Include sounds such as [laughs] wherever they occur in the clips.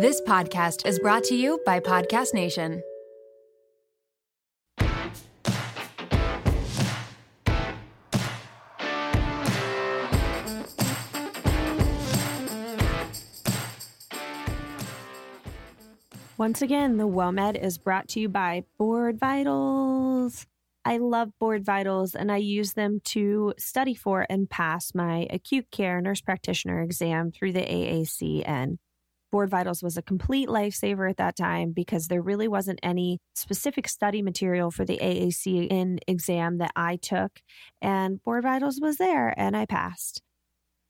This podcast is brought to you by Podcast Nation. Once again, the WOMED is brought to you by Board Vitals. I love Board Vitals and I use them to study for and pass my acute care nurse practitioner exam through the AACN. Board Vitals was a complete lifesaver at that time because there really wasn't any specific study material for the AACN exam that I took, and Board Vitals was there and I passed.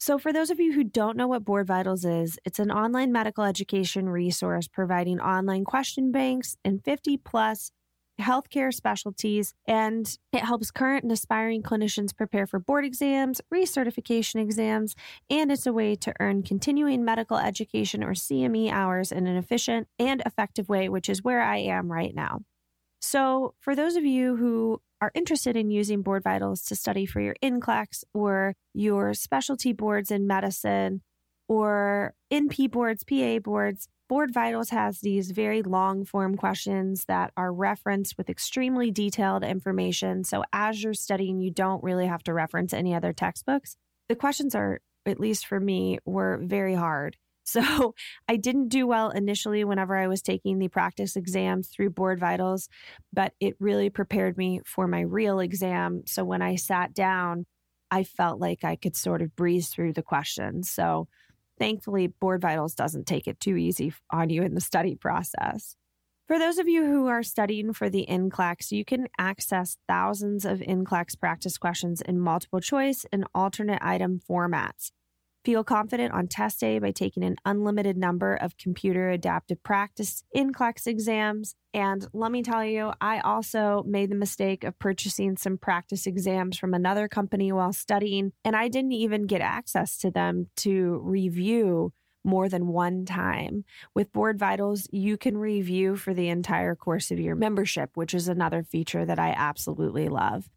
So, for those of you who don't know what Board Vitals is, it's an online medical education resource providing online question banks and 50 plus healthcare specialties, and it helps current and aspiring clinicians prepare for board exams, recertification exams, and it's a way to earn continuing medical education or CME hours in an efficient and effective way, which is where I am right now. So, for those of you who are interested in using Board Vitals to study for your NCLEX or your specialty boards in medicine or NP boards, PA boards, Board Vitals has these very long form questions that are referenced with extremely detailed information. So as you're studying, you don't really have to reference any other textbooks. The questions are, at least for me, were very hard. [laughs] So I didn't do well initially whenever I was taking the practice exams through Board Vitals, but it really prepared me for my real exam. So when I sat down, I felt like I could sort of breeze through the questions. So thankfully, Board Vitals doesn't take it too easy on you in the study process. For those of you who are studying for the NCLEX, you can access thousands of NCLEX practice questions in multiple choice and alternate item formats. Feel confident on test day by taking an unlimited number of computer adaptive practice NCLEX exams. And let me tell you, I also made the mistake of purchasing some practice exams from another company while studying, and I didn't even get access to them to review more than one time. With Board Vitals, you can review for the entire course of your membership, which is another feature that I absolutely love.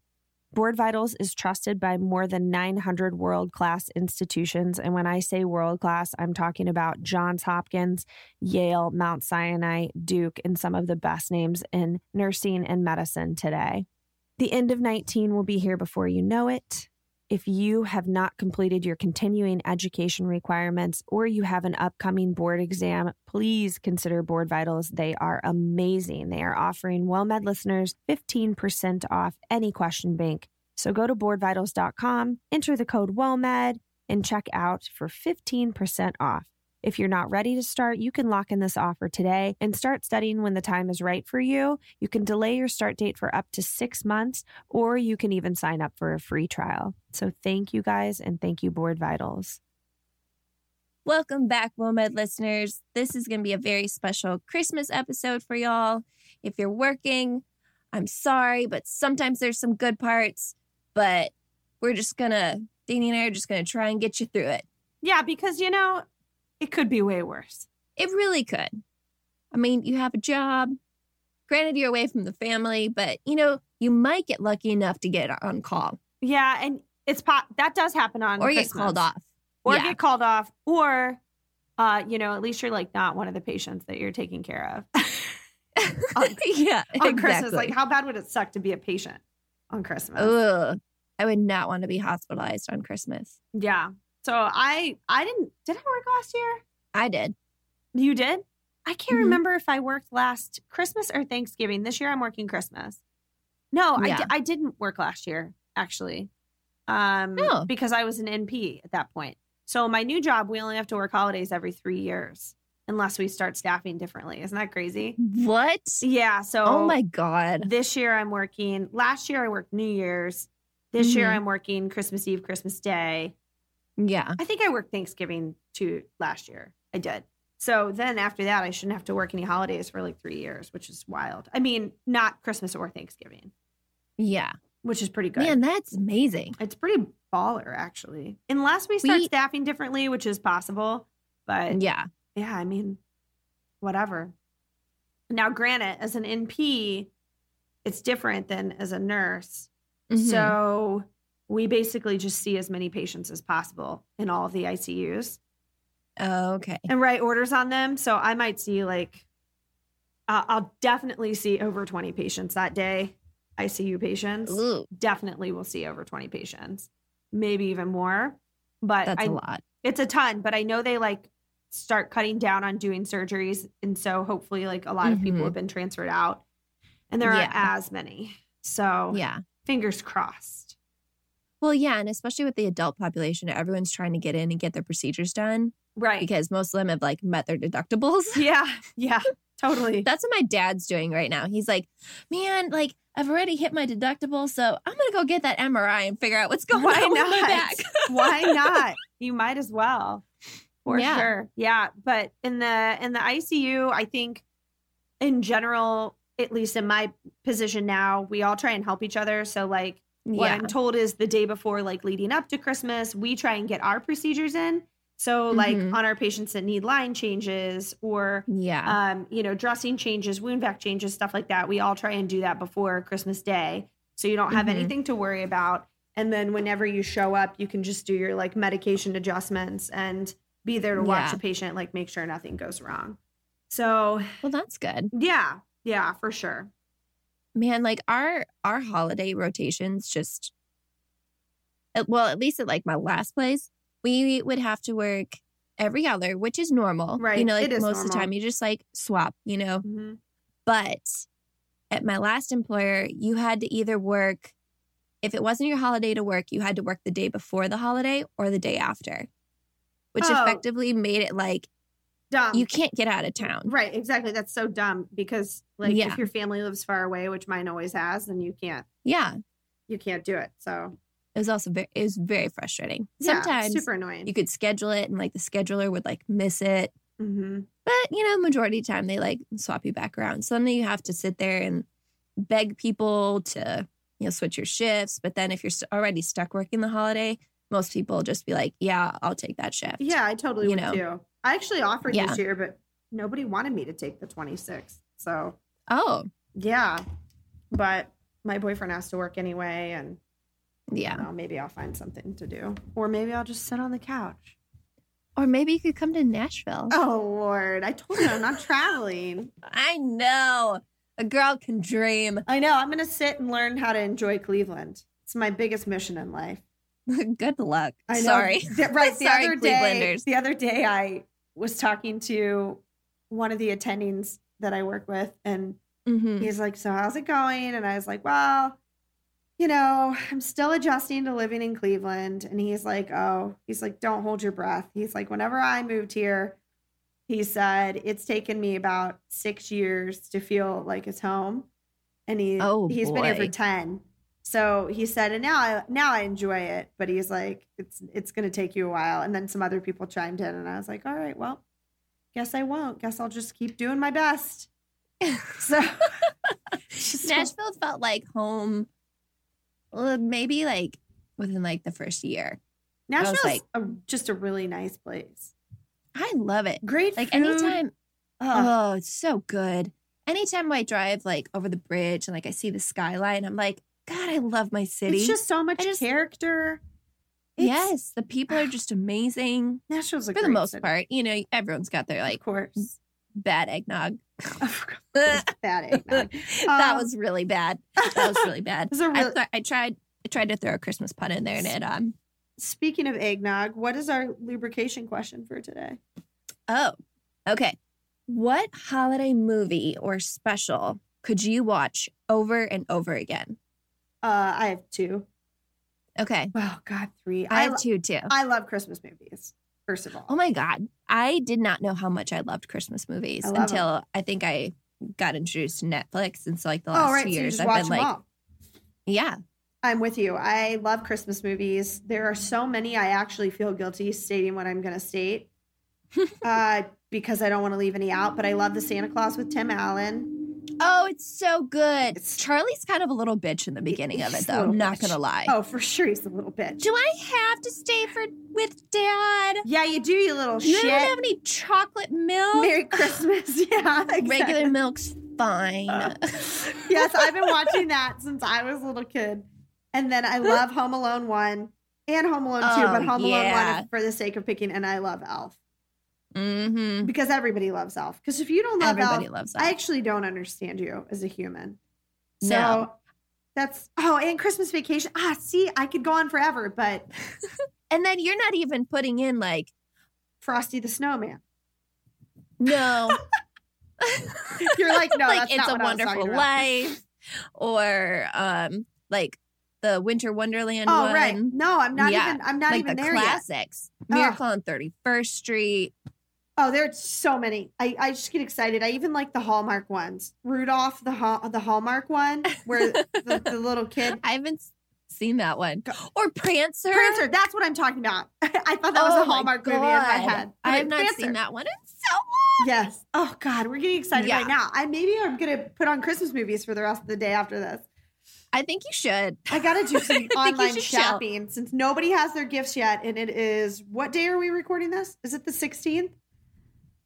Board Vitals is trusted by more than 900 world class institutions. And when I say world class, I'm talking about Johns Hopkins, Yale, Mount Sinai, Duke, and some of the best names in nursing and medicine today. The end of 19 will be here before you know it. If you have not completed your continuing education requirements or you have an upcoming board exam, please consider Board Vitals. They are amazing. They are offering WoMed listeners 15% off any question bank. So go to boardvitals.com, enter the code WoMed, and check out for 15% off. If you're not ready to start, you can lock in this offer today and start studying when the time is right for you. You can delay your start date for up to six months, or you can even sign up for a free trial. So thank you guys, and thank you, Board Vitals. Welcome back, WOMED listeners. This is going to be a very special Christmas episode for y'all. If you're working, I'm sorry, but sometimes there's some good parts, but we're just going to, Dani and I are just going to try and get you through it. Yeah, because, you know, it could be way worse. It really could. I mean, you have a job. Granted, you're away from the family, but you know, you might get lucky enough to get on call. Yeah, and it's pop that does happen on or Christmas. get called off. Or Yeah. get called off, or uh, you know, at least you're like not one of the patients that you're taking care of. [laughs] on, yeah, on Christmas. Like how bad would it suck to be a patient on Christmas? Ugh. I would not want to be hospitalized on Christmas. Yeah. So I I didn't did I work last year? I did. You did? I can't Mhm. remember if I worked last Christmas or Thanksgiving. This year I'm working Christmas. No, I, Yeah. I didn't work last year, actually. Um, Oh. because I was an NP at that point. So my new job, we only have to work holidays every three years unless we start staffing differently. Isn't that crazy? What? Yeah. So Oh my god. this year I'm working. Last year I worked New Year's. This year Mhm. I'm working Christmas Eve, Christmas Day. Yeah. I think I worked Thanksgiving too last year. I did. So then after that, I shouldn't have to work any holidays for like three years, which is wild. I mean, not Christmas or Thanksgiving, Yeah. which is pretty good. Man, that's amazing. It's pretty baller, actually. Unless we start We- staffing differently, which is possible. But yeah. Yeah. I mean, whatever. Now, granted, as an NP, it's different than as a nurse. Mhm. So we basically just see as many patients as possible in all of the ICUs. Oh, okay. and write orders on them. So I might see like, uh, I'll definitely see over 20 patients that day. ICU patients. Ooh, Definitely will see over 20 patients, maybe even more. But that's I, a lot. it's a ton, but I know they like start cutting down on doing surgeries. And so hopefully, like a lot of people Mhm. have been transferred out and there Yeah. aren't as many. So Yeah. fingers crossed. Well, yeah, and especially with the adult population, everyone's trying to get in and get their procedures done Right. because most of them have like met their deductibles. [laughs] yeah. Yeah. Totally. That's what my dad's doing right now. He's like, man, like I've already hit my deductible, so I'm gonna go get that MRI and figure out what's going Why [laughs] on with my not? back. [laughs] Why not? You might as well. For Yeah. sure. Yeah. But in the in the ICU, I think in general, at least in my position now, we all try and help each other. So like what yeah, I'm told is the day before, like leading up to Christmas, we try and get our procedures in. So like Mhm. on our patients that need line changes or yeah, um, you know, dressing changes, wound vac changes, stuff like that. We all try and do that before Christmas Day. So you don't have Mhm. anything to worry about. And then whenever you show up, you can just do your like medication adjustments and be there to watch Yeah. the patient, like make sure nothing goes wrong. So well, that's good, yeah, yeah, for sure. Man. Like our our holiday rotations just, well, at least at like my last place, we would have to work every other, which is normal, Right. You know, like most of the time, you just like swap, you know. Mhm. But at my last employer, you had to either work, if it wasn't your holiday to work, you had to work the day before the holiday or the day after, which Oh. effectively made it like Dumb. you can't get out of town. right, exactly. That's so dumb because like Yeah. if your family lives far away, which mine always has, then you can't Yeah. you can't do it. So It was also very, it was very frustrating. yeah, Sometimes super annoying. you could schedule it and like the scheduler would like miss it. hmm But, you know, majority of the time they like swap you back around. So then you have to sit there and beg people to, you know, switch your shifts. But then if you're st- already stuck working the holiday, most people just be like, yeah, I'll take that shift. Yeah, I totally you would know. too. I actually offered Yeah. this year, but nobody wanted me to take the 26th. So Oh, yeah, but my boyfriend has to work anyway, and yeah. know, maybe I'll find something to do, or maybe I'll just sit on the couch. Or maybe you could come to Nashville. Oh Lord, I told you I'm not traveling. [laughs] I know. A girl can dream. I know. I'm gonna sit and learn how to enjoy Cleveland. It's my biggest mission in life. [laughs] Good luck. I know. Sorry. Right. [laughs] The Sorry, other day, the other day, I was talking to one of the attendings that I work with, and Mhm. he's like, "So how's it going?" And I was like, "Well, you know, I'm still adjusting to living in Cleveland." And he's like, "Oh, he's like, don't hold your breath." He's like, "Whenever I moved here, he said it's taken me about six years to feel like it's home, and he Oh, he's been here for boy. ten." So he said, and now I now I enjoy it, but he's like, it's it's gonna take you a while. And then some other people chimed in, and I was like, all right, well, guess I won't. Guess I'll just keep doing my best. [laughs] [laughs] So Nashville felt like home, maybe like within like the first year. Nashville's like- a, just a really nice place. I love it. Great Like food. anytime, oh, it's so good. Anytime I drive like over the bridge and like I see the skyline, I'm like, God, I love my city. it's just so much just- character. It's- yes, the people are just amazing Nashville's a for the most city. part. You know, everyone's got their Of like course. bad eggnog. [laughs] [laughs] Bad eggnog. that Um, was really bad. [laughs] That was really bad. Was a I, th- I tried. I tried to throw a Christmas pun in there, and it um. Speaking of eggnog, what is our lubrication question for today? Oh, okay. What holiday movie or special could you watch over and over again? Uh, I have two. Okay, Oh God, three. I have lo- two too. I love Christmas movies. First of all, Oh my god, I did not know how much I loved Christmas movies I love until I think I got introduced to Netflix. And so, like the last oh right, two so years, I've been them like, all. yeah, I'm with you. I love Christmas movies. There are so many. I actually feel guilty stating what I'm going to state [laughs] uh, because I don't want to leave any out. But I love the Santa Claus with Tim Allen. Oh, it's so good. Charlie's kind of a little bitch in the beginning of it, though. I'm not bitch. gonna lie. Oh, for sure, he's a little bitch. Do I have to stay for with Dad? yeah, you do, you little You shit. don't have any chocolate milk. Merry Christmas. [laughs] Yeah, exactly. Regular milk's fine. Uh, [laughs] yes, I've been watching that since I was a little kid. And then I love Home Alone 1 and Home Alone 2, but Oh, Home. Alone 1 is for the sake of picking. And I love Elf. Mm-hmm. because everybody loves Elf. Because if you don't love Everybody Elf, loves I actually don't understand you as a human. So No. that's oh, and Christmas Vacation. Ah, see, I could go on forever, but [laughs] And then you're not even putting in like, Frosty the Snowman. no, [laughs] You're like, no, [laughs] like that's it's not a what I was talking wonderful life, or um, like the Winter Wonderland Oh one. right, no, I'm not Yeah, even. I'm not like even the there yet. classics. Miracle on 31st Street. Oh, there's so many. I, I just get excited. I even like the Hallmark ones. Rudolph, the ha- the Hallmark one, where the, [laughs] the little kid I haven't seen that one. Or Prancer. Prancer. That's what I'm talking about. [laughs] I thought that was Oh a Hallmark movie in my head. I have not Prancer. seen that one in so long. Yes. Oh God, we're getting excited Yeah. right now. I maybe I'm gonna put on Christmas movies for the rest of the day after this. I think you should. I gotta do [laughs] some online shopping since nobody has their gifts yet, and it is what day are we recording this? Is it the 16th?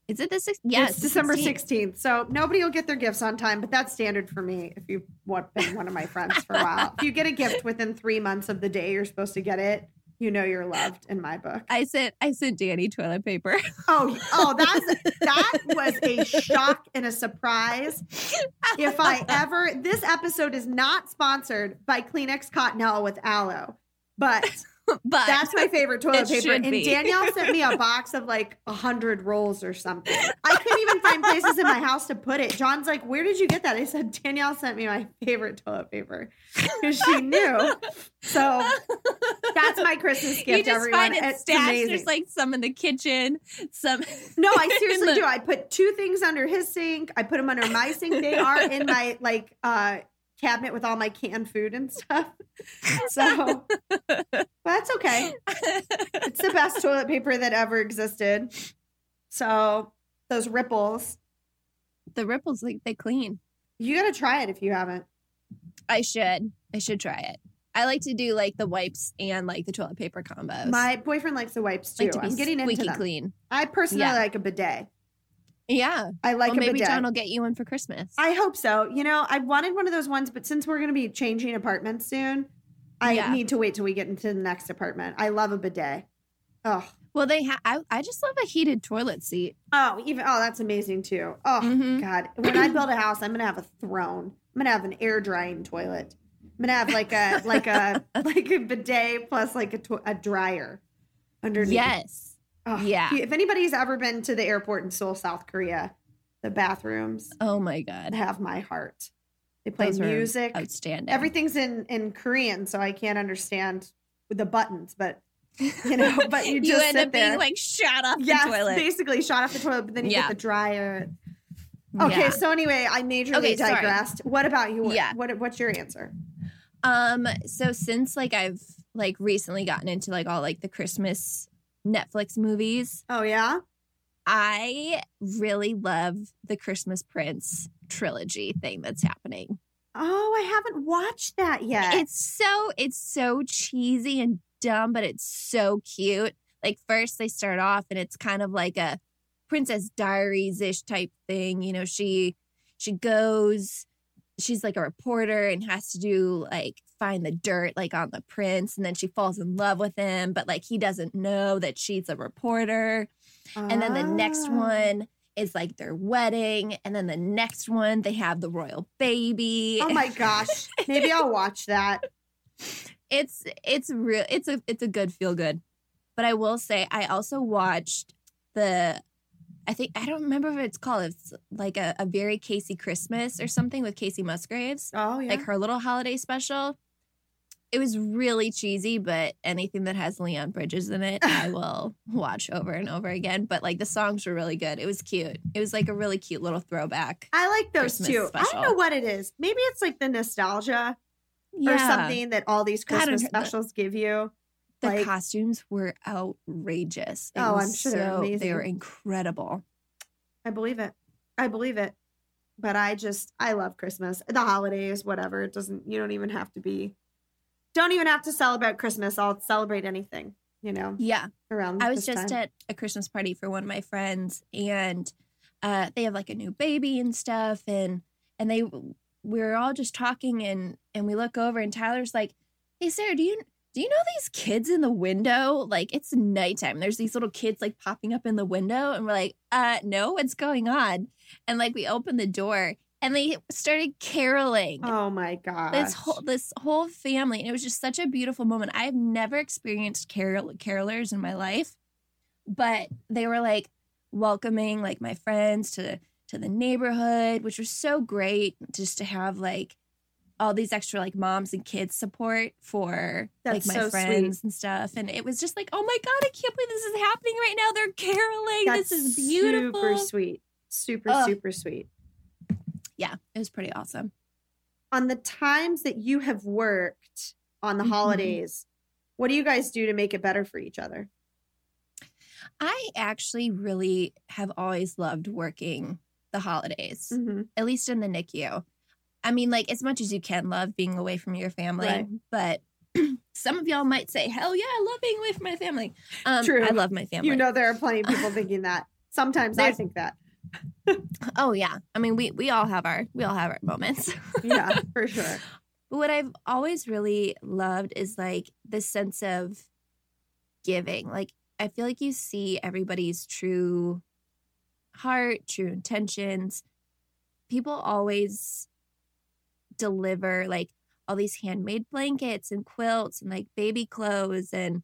Is it the sixth? Yes, it's December 16th. 16th. So nobody will get their gifts on time, but that's standard for me if you've been one of my friends for a while. if you get a gift within three months of the day you're supposed to get it, you know you're loved in my book. I sent I sent Dani toilet paper. [laughs] Oh, oh, that's that was a shock and a surprise. If I ever, this episode is not sponsored by Kleenex Cottonelle with aloe, but [laughs] but that's my favorite toilet paper. And be. Danielle [laughs] sent me a box of like a hundred rolls or something. I couldn't even find places in my house to put it. John's like, "Where did you get that?" I said, "Danielle sent me my favorite toilet paper [laughs] because she knew." So that's my Christmas gift. you just everyone. find it It's stashed. amazing. There's like some in the kitchen, some No, I seriously the- do. I put two things under his sink. I put them under my sink. They are in my like uh cabinet with all my canned food and stuff. [laughs] So that's okay. It's the best toilet paper that ever existed. So those ripples, the ripples like they clean. you gotta try it if you haven't. I should. I should try it. I like to do like the wipes and like the toilet paper combos. My boyfriend likes the wipes too. like to I'm getting into them. clean. I personally Yeah. like a bidet. Yeah. I like well, a maybe bidet. John will get you one for Christmas. I hope so. You know, I wanted one of those ones, but since we're going to be changing apartments soon, I Yeah. need to wait till we get into the next apartment. I love a bidet. Oh, well, they have. I, I just love a heated toilet seat. oh, even oh, that's amazing too. Oh Mhm. God, when I build a house, I'm gonna have a throne. I'm gonna have an air drying toilet. I'm gonna have like a like a [laughs] like a bidet plus like a, to- a dryer underneath. Yes. Oh, yeah. If anybody's ever been to the airport in Seoul, South Korea, the bathrooms Oh my god. have my heart. They play Those music. Outstanding. everything's in in Korean, so I can't understand the buttons. But you [laughs] know, but you you just end sit up being like shot off yes, the toilet. basically shot off the toilet, but then you Yeah. get the dryer. Okay, Yeah. so anyway, I majorly Okay, sorry. digressed. What about you? Yeah. What what's your answer? Um, so since like I've like recently gotten into like all like the Christmas Netflix movies, Oh yeah, I really love the Christmas Prince trilogy thing that's happening. Oh, I haven't watched that yet. It's so it's so cheesy and dumb, but it's so cute. Like first they start off and it's kind of like a Princess Diaries ish type thing. You know, she she goes, she's like a reporter and has to do like find the dirt like on the prince, and then she falls in love with him, but like he doesn't know that she's a reporter. And then the next Ah. one is like their wedding, and then the next one they have the royal baby. Oh my gosh, maybe I'll watch that. [laughs] it's it's real it's a it's a good feel good but i will say i also watched the i think i don't remember what it's called it's like a, a very Kacey christmas or something with Kacey Musgraves Oh yeah. like her little holiday special it was really cheesy but anything that has leon bridges in it i [laughs] will watch over and over again but like the songs were really good it was cute it was like a really cute little throwback I like those Christmas too. I don't know what it is. Maybe it's like the nostalgia or something that all these God, Christmas her- the- specials give you. The like- costumes were outrageous It Oh, I'm sure they're so- they were incredible I believe it. I believe it. But I just I love Christmas. The holidays, whatever. It doesn't you don't even have to be don't even have to celebrate Christmas. I'll celebrate anything, you know, Yeah. around I was just time. at a Christmas party for one of my friends and uh they have like a new baby and stuff and and they we were all just talking and and we look over and Tyler's like, "Hey Sarah, do you Do you know these kids in the window? Like it's nighttime. There's these little kids like popping up in the window, and we're like, uh, no, what's going on? And like we open the door and they started caroling. Oh my god. This whole this whole family. And it was just such a beautiful moment. I've never experienced carol carolers in my life, but they were like welcoming like my friends to to the neighborhood, which was so great just to have like all these extra like moms and kids support for That's like my so friends sweet. and stuff. And it was just like, oh my God, I can't believe this is happening right now. They're caroling. That's this is beautiful. Super sweet. Super, Ugh. super sweet. Yeah, it was pretty awesome. On the times that you have worked on the Mhm. holidays, what do you guys do to make it better for each other? I actually really have always loved working the holidays, Mm-hmm. at least in the NICU. I mean, like as much as you can love being away from your family, Right. but [clears throat] some of y'all might say, "Hell yeah, I love being away from my family." Um, True. I love my family. You know, there are plenty of people thinking that. Sometimes I think that. [laughs] oh yeah. I mean, we we all have our we all have our moments. [laughs] Yeah, [laughs] for sure. But what I've always really loved is like this sense of giving. Like I feel like you see everybody's true heart, true intentions. People always deliver like all these handmade blankets and quilts and like baby clothes and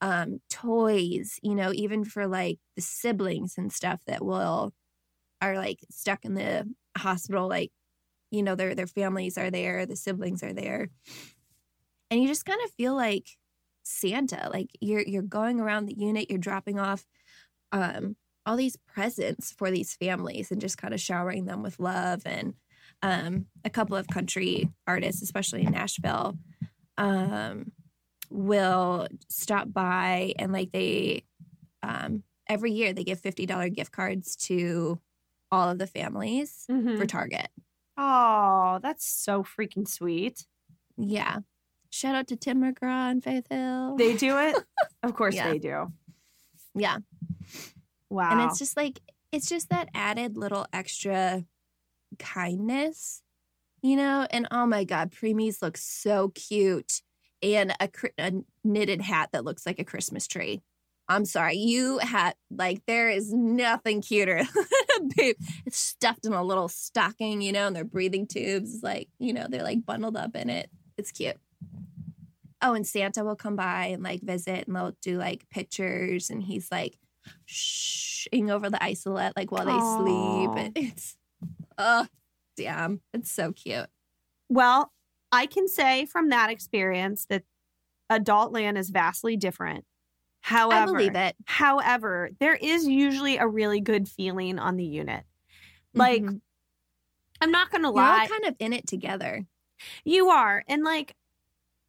um toys, you know, even for like the siblings and stuff that will are like stuck in the hospital like you know their their families are there the siblings are there. And you just kind of feel like santa like you're you're going around the unit you're dropping off um all these presents for these families and just kind of showering them with love and um a couple of country artists especially in nashville um will stop by and like they um every year they give $50 gift cards to all of the families Mhm. for target Oh, that's so freaking sweet. Yeah. Shout out to Tim McGraw and Faith Hill. They do [laughs] it? of course Yeah. they do. yeah. Wow. And it's just like, it's just that added little extra kindness, you know? And oh my God, preemies look so cute. And a, a knitted hat that looks like a Christmas tree. I'm sorry, you had like there is nothing cuter. [laughs] babe. It's stuffed in a little stocking, you know, and they're breathing tubes like, you know, they're like bundled up in it. It's cute. Oh, and Santa will come by and like visit and they'll do like pictures and he's like shing over the isolette like while they Aw. sleep. It's oh damn. It's so cute. Well, I can say from that experience that adult land is vastly different. However, I believe it. However, there is usually a really good feeling on the unit. Like, Mhm. I'm not going to lie. You're all kind of in it together. You are. And like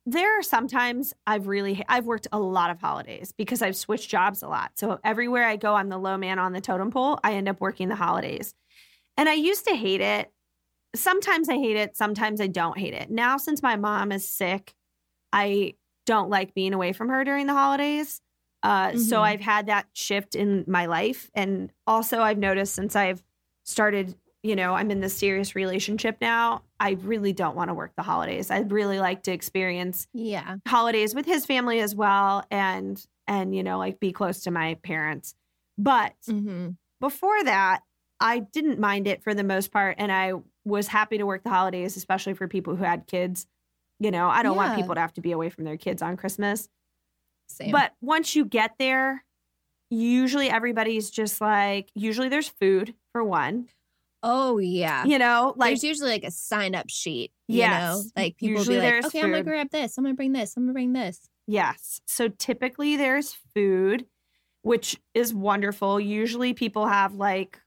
there are sometimes I've really I've worked a lot of holidays because I've switched jobs a lot. So everywhere I go I'm the low man on the totem pole. I end up working the holidays. And I used to hate it. Sometimes I hate it, sometimes I don't hate it. Now since my mom is sick, I don't like being away from her during the holidays. Uh, so Mhm. I've had that shift in my life and also I've noticed since I've started you know, I'm in this serious relationship now. I really don't want to work the holidays. I'd really like to experience Yeah. holidays with his family as well and and you know, like be close to my parents. But Mm-hmm. before that, I didn't mind it for the most part and I was happy to work the holidays especially for people who had kids. You know, I don't want people to have to be away from their kids on Christmas. Same. But once you get there, usually everybody's just like usually there's food for one. oh yeah. You know, like There's usually like a sign up sheet. You know? Like people Usually be like, okay, I'm gonna grab this. I'm gonna bring this. I'm gonna bring this. Yes. So typically there's food, which is wonderful. Usually people have like,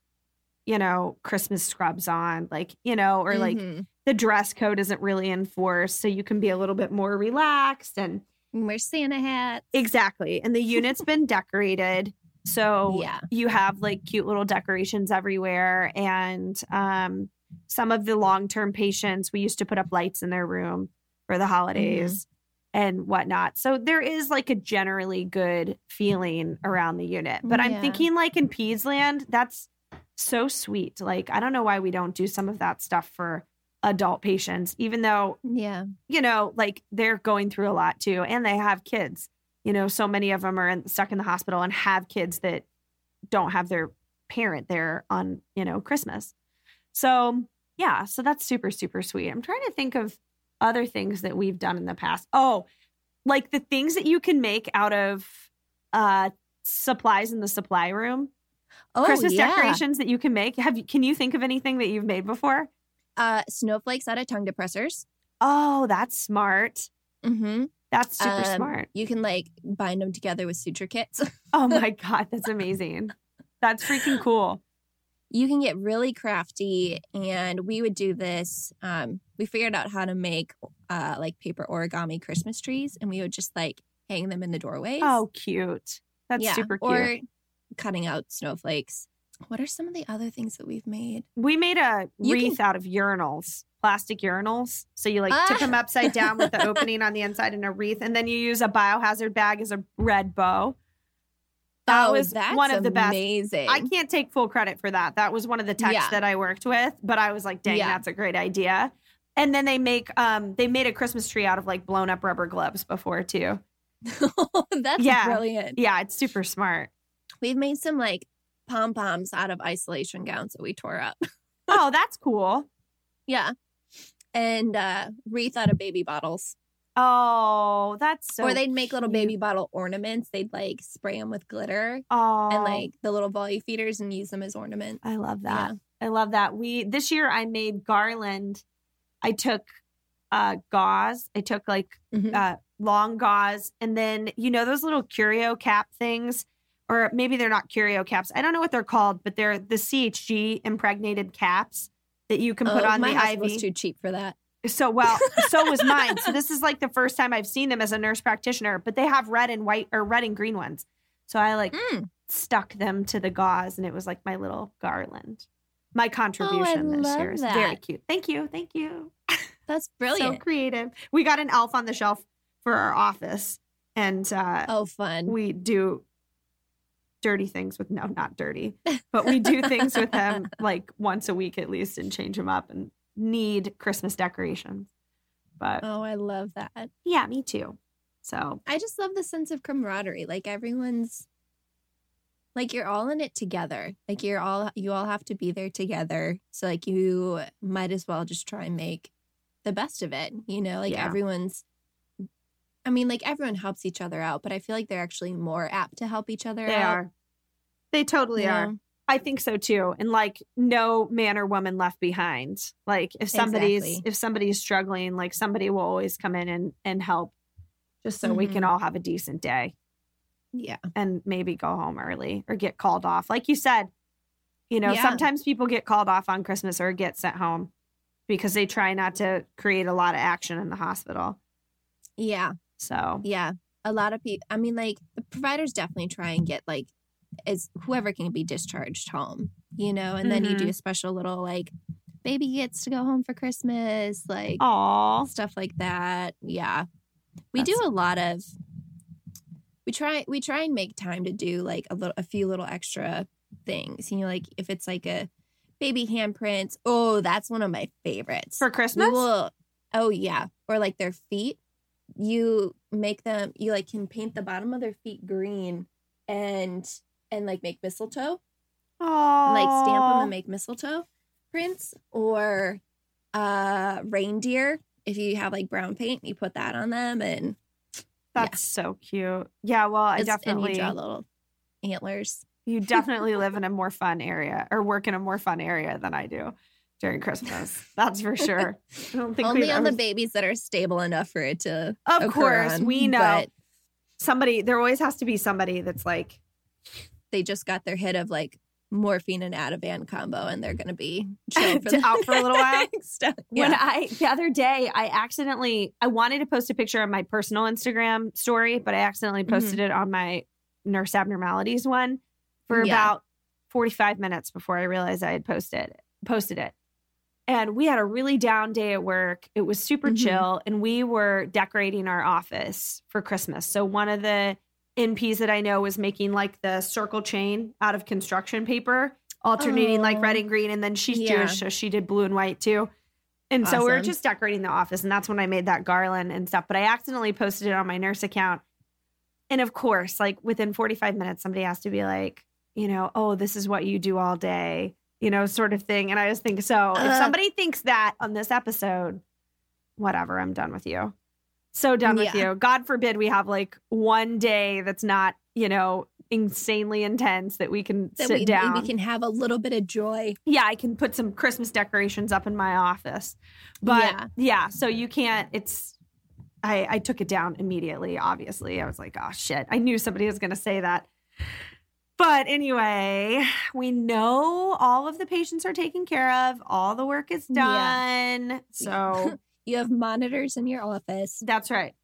you know, Christmas scrubs on, like, you know, or like Mhm. the dress code isn't really enforced. So you can be a little bit more relaxed and wear Santa hats. exactly. And the unit's been decorated. So Yeah. you have like cute little decorations everywhere. And um, some of the long term patients, we used to put up lights in their room for the holidays and whatnot. So there is like a generally good feeling around the unit. But I'm thinking like in Peds land, that's so sweet. Like, I don't know why we don't do some of that stuff for adult patients, even though, Yeah. you know, like they're going through a lot too, and they have kids. You know, so many of them are in, stuck in the hospital and have kids that don't have their parent there on, you know, Christmas. So, yeah, so that's super, super sweet. I'm trying to think of other things that we've done in the past. Oh, like the things that you can make out of uh supplies in the supply room. Oh, Christmas yeah. decorations that you can make. Have you can you think of anything that you've made before? Uh, snowflakes out of tongue depressors. Oh, that's smart. Mm-hmm. That's super Um, smart. You can like bind them together with suture kits. [laughs] Oh my god, that's amazing. That's freaking cool. you can get really crafty and we would do this um we figured out how to make uh like paper origami christmas trees and we would just like hang them in the doorways Oh, cute. That's yeah super cute. or cutting out snowflakes what are some of the other things that we've made we made a You wreath out of urinals, plastic urinals. So you like tip Ah. them upside down with the [laughs] opening on the inside and a wreath, and then you use a biohazard bag as a red bow. That oh was one of the best. amazing I can't take full credit for that. That was one of the techs Yeah. that I worked with, but I was like, dang, Yeah. that's a great idea. And then they make um they made a Christmas tree out of like blown up rubber gloves before too. [laughs] that's Yeah. brilliant Yeah, it's super smart. We've made some like pom poms out of isolation gowns that we tore up [laughs] Oh, that's cool. yeah and uh wreath out of baby bottles Oh, that's so or they'd make little cute. baby bottle ornaments. They'd like spray them with glitter Oh, and like the little volley feeders and use them as ornaments. I love that. I love that. We this year I made garland. I took uh gauze. I took like Mhm. uh long gauze and then you know those little curio cap things or maybe they're not curio caps. I don't know what they're called, but they're the CHG impregnated caps that you can put Oh, on my the IV. was too cheap for that. So well, so was [laughs] mine. So this is like the first time I've seen them as a nurse practitioner, but they have red and white or red and green ones. So I like Mm. stuck them to the gauze and it was like my little garland. My contribution this year is very cute. Thank you. Thank you. [laughs] That's brilliant. So creative. We got an elf on the shelf for our office and uh oh, fun. we do dirty things with no not dirty but we do things with them [laughs] like once a week at least and change them up and need christmas decorations but oh, I love that. yeah me too so I just love the sense of camaraderie. Like everyone's like you're all in it together. Like you're all you all have to be there together. So like you might as well just try and make the best of it. You know, like Yeah. everyone's I mean, like everyone helps each other out, but I feel like they're actually more apt to help each other they out. are they totally you are i think so too and like no man or woman left behind like if somebody's Exactly. if somebody's struggling like somebody will always come in and and help just so we Mhm. can all have a decent day Yeah. and maybe go home early or get called off. Like you said, you know, Yeah. sometimes people get called off on Christmas or get sent home because they try not to create a lot of action in the hospital. Yeah. So, Yeah. A lot of people, I mean, like the providers definitely try and get like, as whoever can be discharged home, you know, and then you do mm-hmm. a special little like, baby gets to go home for Christmas, like aw, stuff like that. Yeah. We That's- do a lot of, we try, we try and make time to do like a little, a few little extra things, you know, like if it's like a baby handprints. Oh, that's one of my favorites. for Christmas? will. Oh yeah, or like their feet. You make them. You like can paint the bottom of their feet green, and and like make mistletoe. And, like stamp them and make mistletoe prints, or uh reindeer. If you have like brown paint, you put that on them, and That's so cute. Yeah, well, I it's- and definitely you draw little antlers. you [laughs] definitely live in a more fun area or work in a more fun area than I do during Christmas. That's for sure. I don't think Only on the babies that are stable enough for it to. Of course, on, we know but somebody. There always has to be somebody that's like, they just got their hit of like morphine and Ativan combo, and they're gonna be [laughs] chill for Out for a little while? [laughs] time. when I the other day I accidentally I wanted to post a picture on my personal Instagram story, but I accidentally Mm-hmm. posted it on my nurse abnormalities one for Yeah. about 45 minutes before I realized I had posted posted it. And we had a really down day at work. It was super Mhm. chill and we were decorating our office for Christmas. So one of the NPs that I know was making like the circle chain out of construction paper, alternating like Oh. red and green and then she's Yeah. Jewish so she did blue and white too And so we we're just decorating the office, and that's when I made that garland and stuff. But I accidentally posted it on my nurse account. And of course, like within 45 minutes, somebody has to be like, you know, oh, this is what you do all day, you know, sort of thing. And I just think, so if uh. somebody thinks that on this episode, whatever, I'm done with you. So done with Yeah. you. God forbid we have like one day that's not, you know, insanely intense that we can That sit we, down. we can have a little bit of joy. yeah, I can put some Christmas decorations up in my office. But Yeah. yeah, so you can't, it's, I, I took it down immediately, obviously. I was like, oh shit. I knew somebody was going to say that. But anyway, we know all of the patients are taken care of, all the work is Yeah. done. So [laughs] You have monitors in your office. that's right.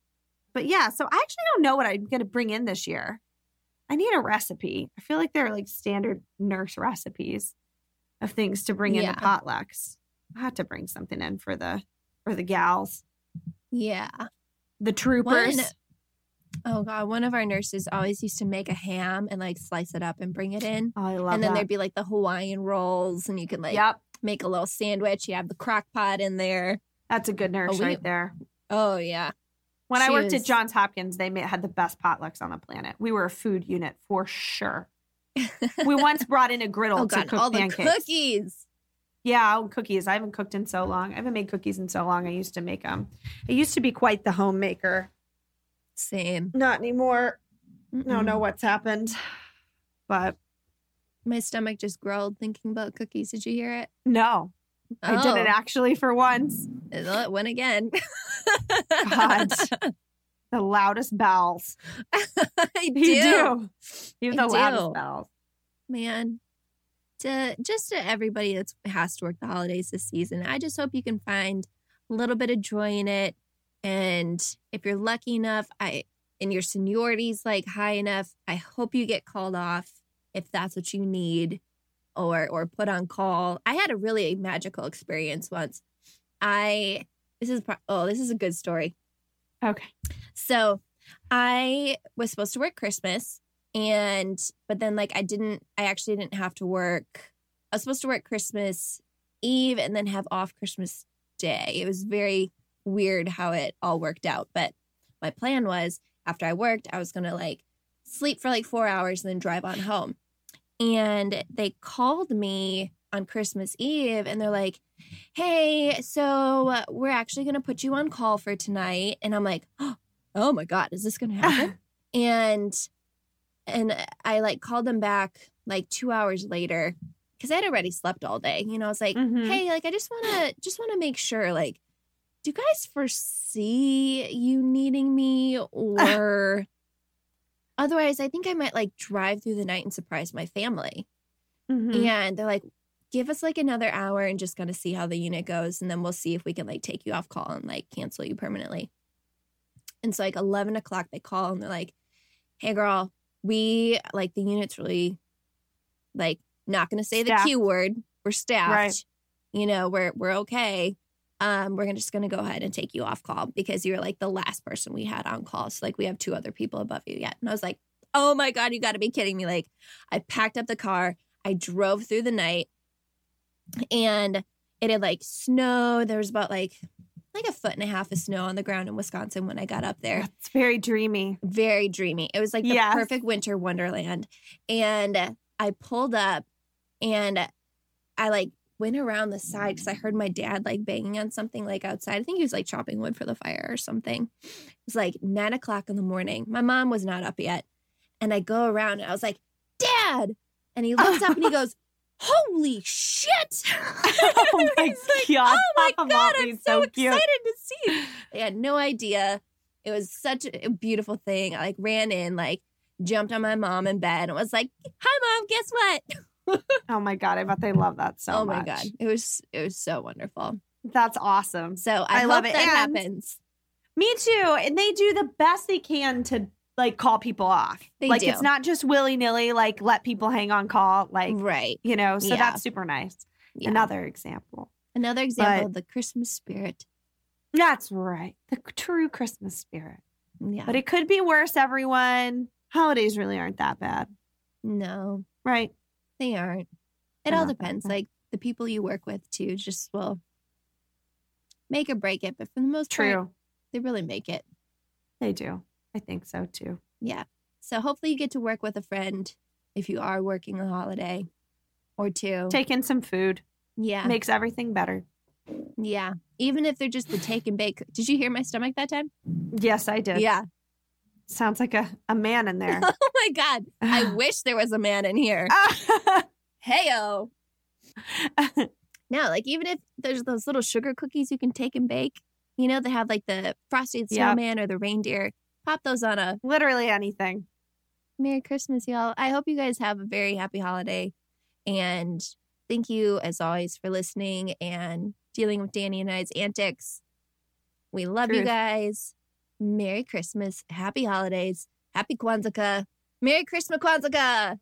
But yeah, so I actually don't know what I'm going to bring in this year. I need a recipe. I feel like there are like standard nurse recipes of things to bring Yeah. the potlucks. I had to bring something in for the for the gals, Yeah. the troopers. One- Oh god, one of our nurses always used to make a ham and like slice it up and bring it in. oh, I love and then that. there'd be like the Hawaiian rolls, and you could like yep, make a little sandwich. You have the crock pot in there. That's a good oh, nurse Oh, we- right there. Oh yeah. When I worked was- at Johns Hopkins, they had the best potlucks on the planet. We were a food unit for sure. [laughs] We once brought in a griddle oh to god, cook all the cookies. Yeah, oh, cookies. I haven't cooked in so long. I haven't made cookies in so long. I used to make them. I used to be quite the homemaker. Same. Not anymore. I don't know what's happened. But My stomach just growled thinking about cookies. Did you hear it? no, I didn't Oh, actually for once. It went again. God. [laughs] The loudest bells. I You do. do. You have the loudest bells. man to just to everybody that has to work the holidays this season i just hope you can find a little bit of joy in it and if you're lucky enough i and your seniority's like high enough i hope you get called off if that's what you need or or put on call i had a really magical experience once i this is pro- oh this is a good story Okay. so I was supposed to work Christmas and but then like I didn't I actually didn't have to work. I was supposed to work Christmas Eve and then have off Christmas Day. It was very weird how it all worked out, but my plan was after I worked, I was going to like sleep for like 4 hours and then drive on home. And they called me on Christmas Eve and they're like, hey, so we're actually going to put you on call for tonight. And I'm like, [gasps] oh my God, is this going to happen? [laughs] and, and I like called them back like two hours later because I had already slept all day. You know, I was like, Mhm. hey, like I just want to, just want to make sure, like, do you guys foresee you needing me [laughs] or otherwise I think I might like drive through the night and surprise my family. Mhm. And they're like, give us like another hour and just gonna see how the unit goes. And then we'll see if we can like take you off call and like cancel you permanently. And so like 11 o'clock, they call and they're like, hey girl, we like the unit's really like not gonna say Staffed. the Q word. We're staffed. Right. You know, we're we're okay. Um, we're just gonna go ahead and take you off call because you're like the last person we had on call. So like we have two other people above you yet. And I was like, oh my God, you gotta be kidding me. Like I packed up the car, I drove through the night and it had like snow. There was about like like a foot and a half of snow on the ground in Wisconsin when I got up there. It's very dreamy. Very dreamy. It was like the Yes. perfect winter wonderland. And I pulled up and I like went around the side because I heard my dad like banging on something like outside. I think he was like chopping wood for the fire or something. It was like nine o'clock in the morning. My mom was not up yet. And I go around and I was like, Dad. And he looks up and he [laughs] goes, Holy shit. [laughs] oh my like, god! oh my God, I'm so, so excited to see you. They had no idea. It was such a beautiful thing. I like ran in, like jumped on my mom in bed and was like, Hi mom, guess what? [laughs] Oh my god! I bet they love that so oh my. God. It was it was so wonderful. That's awesome. So I, I love it. that And- happens. Me too. And they do the best they can to like call people off. They like do. it's not just willy nilly, like let people hang on call, like right. you know. So Yeah. that's super nice. Yeah. Another example. Another example But- of the Christmas spirit. That's right. The true Christmas spirit. Yeah. But it could be worse, everyone. Holidays really aren't that bad, no, right? They aren't. It all depends. Like the people you work with too, just will make or break it, but for the most part, True. they really make it. They do. I think so too. Yeah. So hopefully you get to work with a friend if you are working a holiday or two. Take in some food. yeah. Makes everything better. yeah. Even if they're just the take and bake. Did you hear my stomach that time? Yes, I did. Yeah. Sounds like a, a man in there. [laughs] Oh my God. I [sighs] wish there was a man in here. [laughs] Heyo. [laughs] No, like even if there's those little sugar cookies you can take and bake, you know, they have like the frosted Yep. snowman or the reindeer. Pop those on a Literally anything. Merry Christmas, y'all. I hope you guys have a very happy holiday. And thank you, as always, for listening and dealing with Dani and I's antics. We love you guys. Merry Christmas. Happy holidays. Happy Kwanzaa. Merry Christmas, Kwanzaa.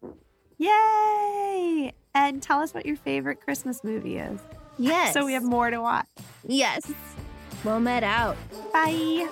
Yay! And tell us what your favorite Christmas movie is. Yes. [laughs] So we have more to watch. Yes. WoMed out. Bye.